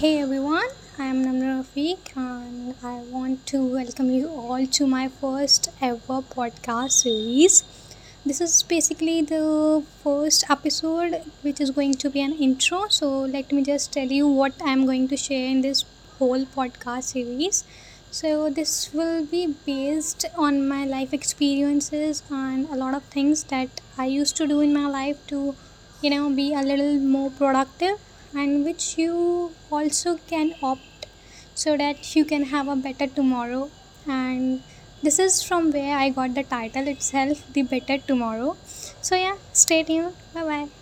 Hey everyone, I am Namra Rafiq and I want to welcome you all to my first ever podcast series. This is basically the first episode which is going to be an intro. So, let me just tell you what I am going to share in this whole podcast series. So, this will be based on my life experiences and a lot of things that I used to do in my life to, you know, be a little more productive and which you also can opt so that you can have a better tomorrow. And this is from where i got the title itself the better tomorrow. So yeah stay tuned. Bye bye